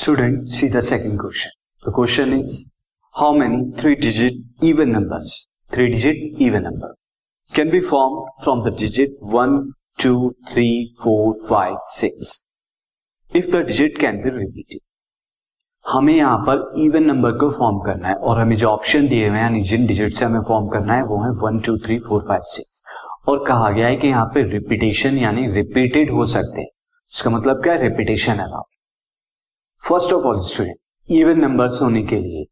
Student see the second question the question is how many three digit even number three digit even number can be form from the digit one two three four five six if the digit can be repeated हमें यहाँ पर even number को form करना है और हमें जो option दिए हुए हैं जिन डिजिट से हमें फॉर्म करना है, वो है one two three four five six और कहा गया है कि यहाँ पर रिपीटेशन यानी रिपीटेड हो सकते हैं। इसका मतलब क्या है? Repetition allowed first of all student even numbers होने के लिए,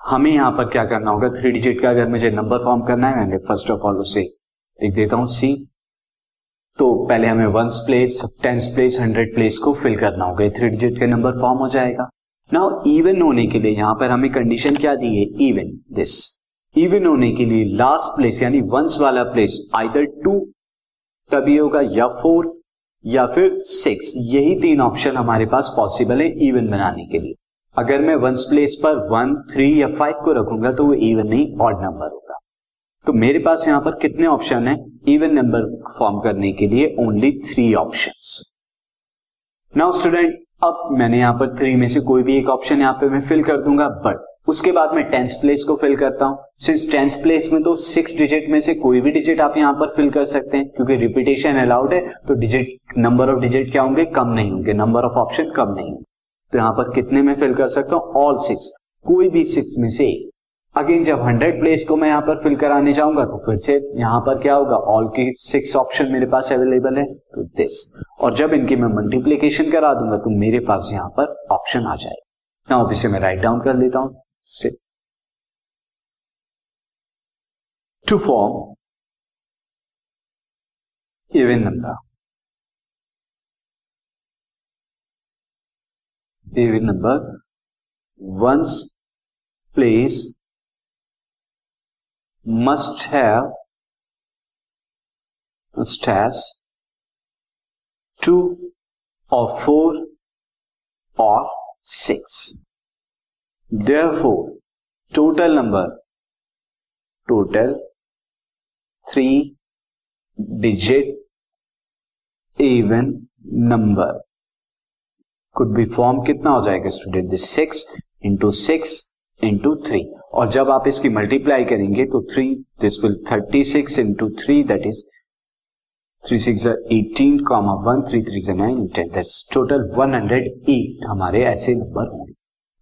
हमें यहाँ पर क्या करना होगा? थ्री डिजिट का अगर मुझे नंबर फॉर्म करना है, मैंने फ़र्स्ट ऑफ़ ऑल उसे लिख देता हूँ सी तो पहले हमें ones place tens place hundred place को फिल करना होगा। थ्री डिजिट का नंबर फॉर्म हो जाएगा। नाउ इवन होने के लिए यहाँ पर हमें कंडीशन क्या दी है? इवन दिस इवन होने के लिए लास्ट प्लेस यानी वंस वाला प्लेस आइदर टू तभी होगा या फोर या फिर सिक्स यही तीन ऑप्शन हमारे पास पॉसिबल है इवन बनाने के लिए। अगर मैं वंस प्लेस पर वन थ्री या फाइव को रखूँगा तो वो इवन नहीं ऑड नंबर होगा। तो मेरे पास यहाँ पर कितने ऑप्शन है? इवन नंबर फॉर्म करने के लिए only three option now student अब मैंने यहाँ पर थ्री में से कोई भी एक ऑप्शन यहाँ पे मैं फिल कर दूँगा बट उसके बाद मैं टेंस प्लेस को फिल करता हूँ। सिंस टेंस प्लेस में तो सिक्स डिजिट में से कोई भी डिजिट आप यहाँ पर फिल कर सकते हैं, क्योंकि रिपीटेशन अलाउड है तो डिजिट नंबर ऑफ़ डिजिट क्या होंगे? कम नहीं होंगे। नंबर ऑफ़ ऑप्शन कम नहीं होंगे। तो यहाँ पर कितने में फिल कर सकता हूँ? ऑल सिक्स कोई भी सिक्स में से। अगेन जब हंड्रेड प्लेस को मैं यहाँ पर फिल कराने जाऊँगा तो फिर से यहाँ पर क्या होगा? ऑल की सिक्स ऑप्शन मेरे पास अवेलेबल है तो दिस और जब इनकी मैं मल्टीप्लीकेशन करा दूँगा तो मेरे पास यहाँ पर ऑप्शन आ जाएगा। ना इसे मैं राइट डाउन कर लेता हूँ। sit to form even number. Even number one's place must have must two or four or six. Therefore, total number, total three digit even number. Could be form कितना हो जाएगा student this six into six into three और जब आप इसकी multiply करेंगे तो three this will thirty six into three that is three six eighteen comma one three three nine ten that's total one hundred eight हमारे ऐसे number होंगे।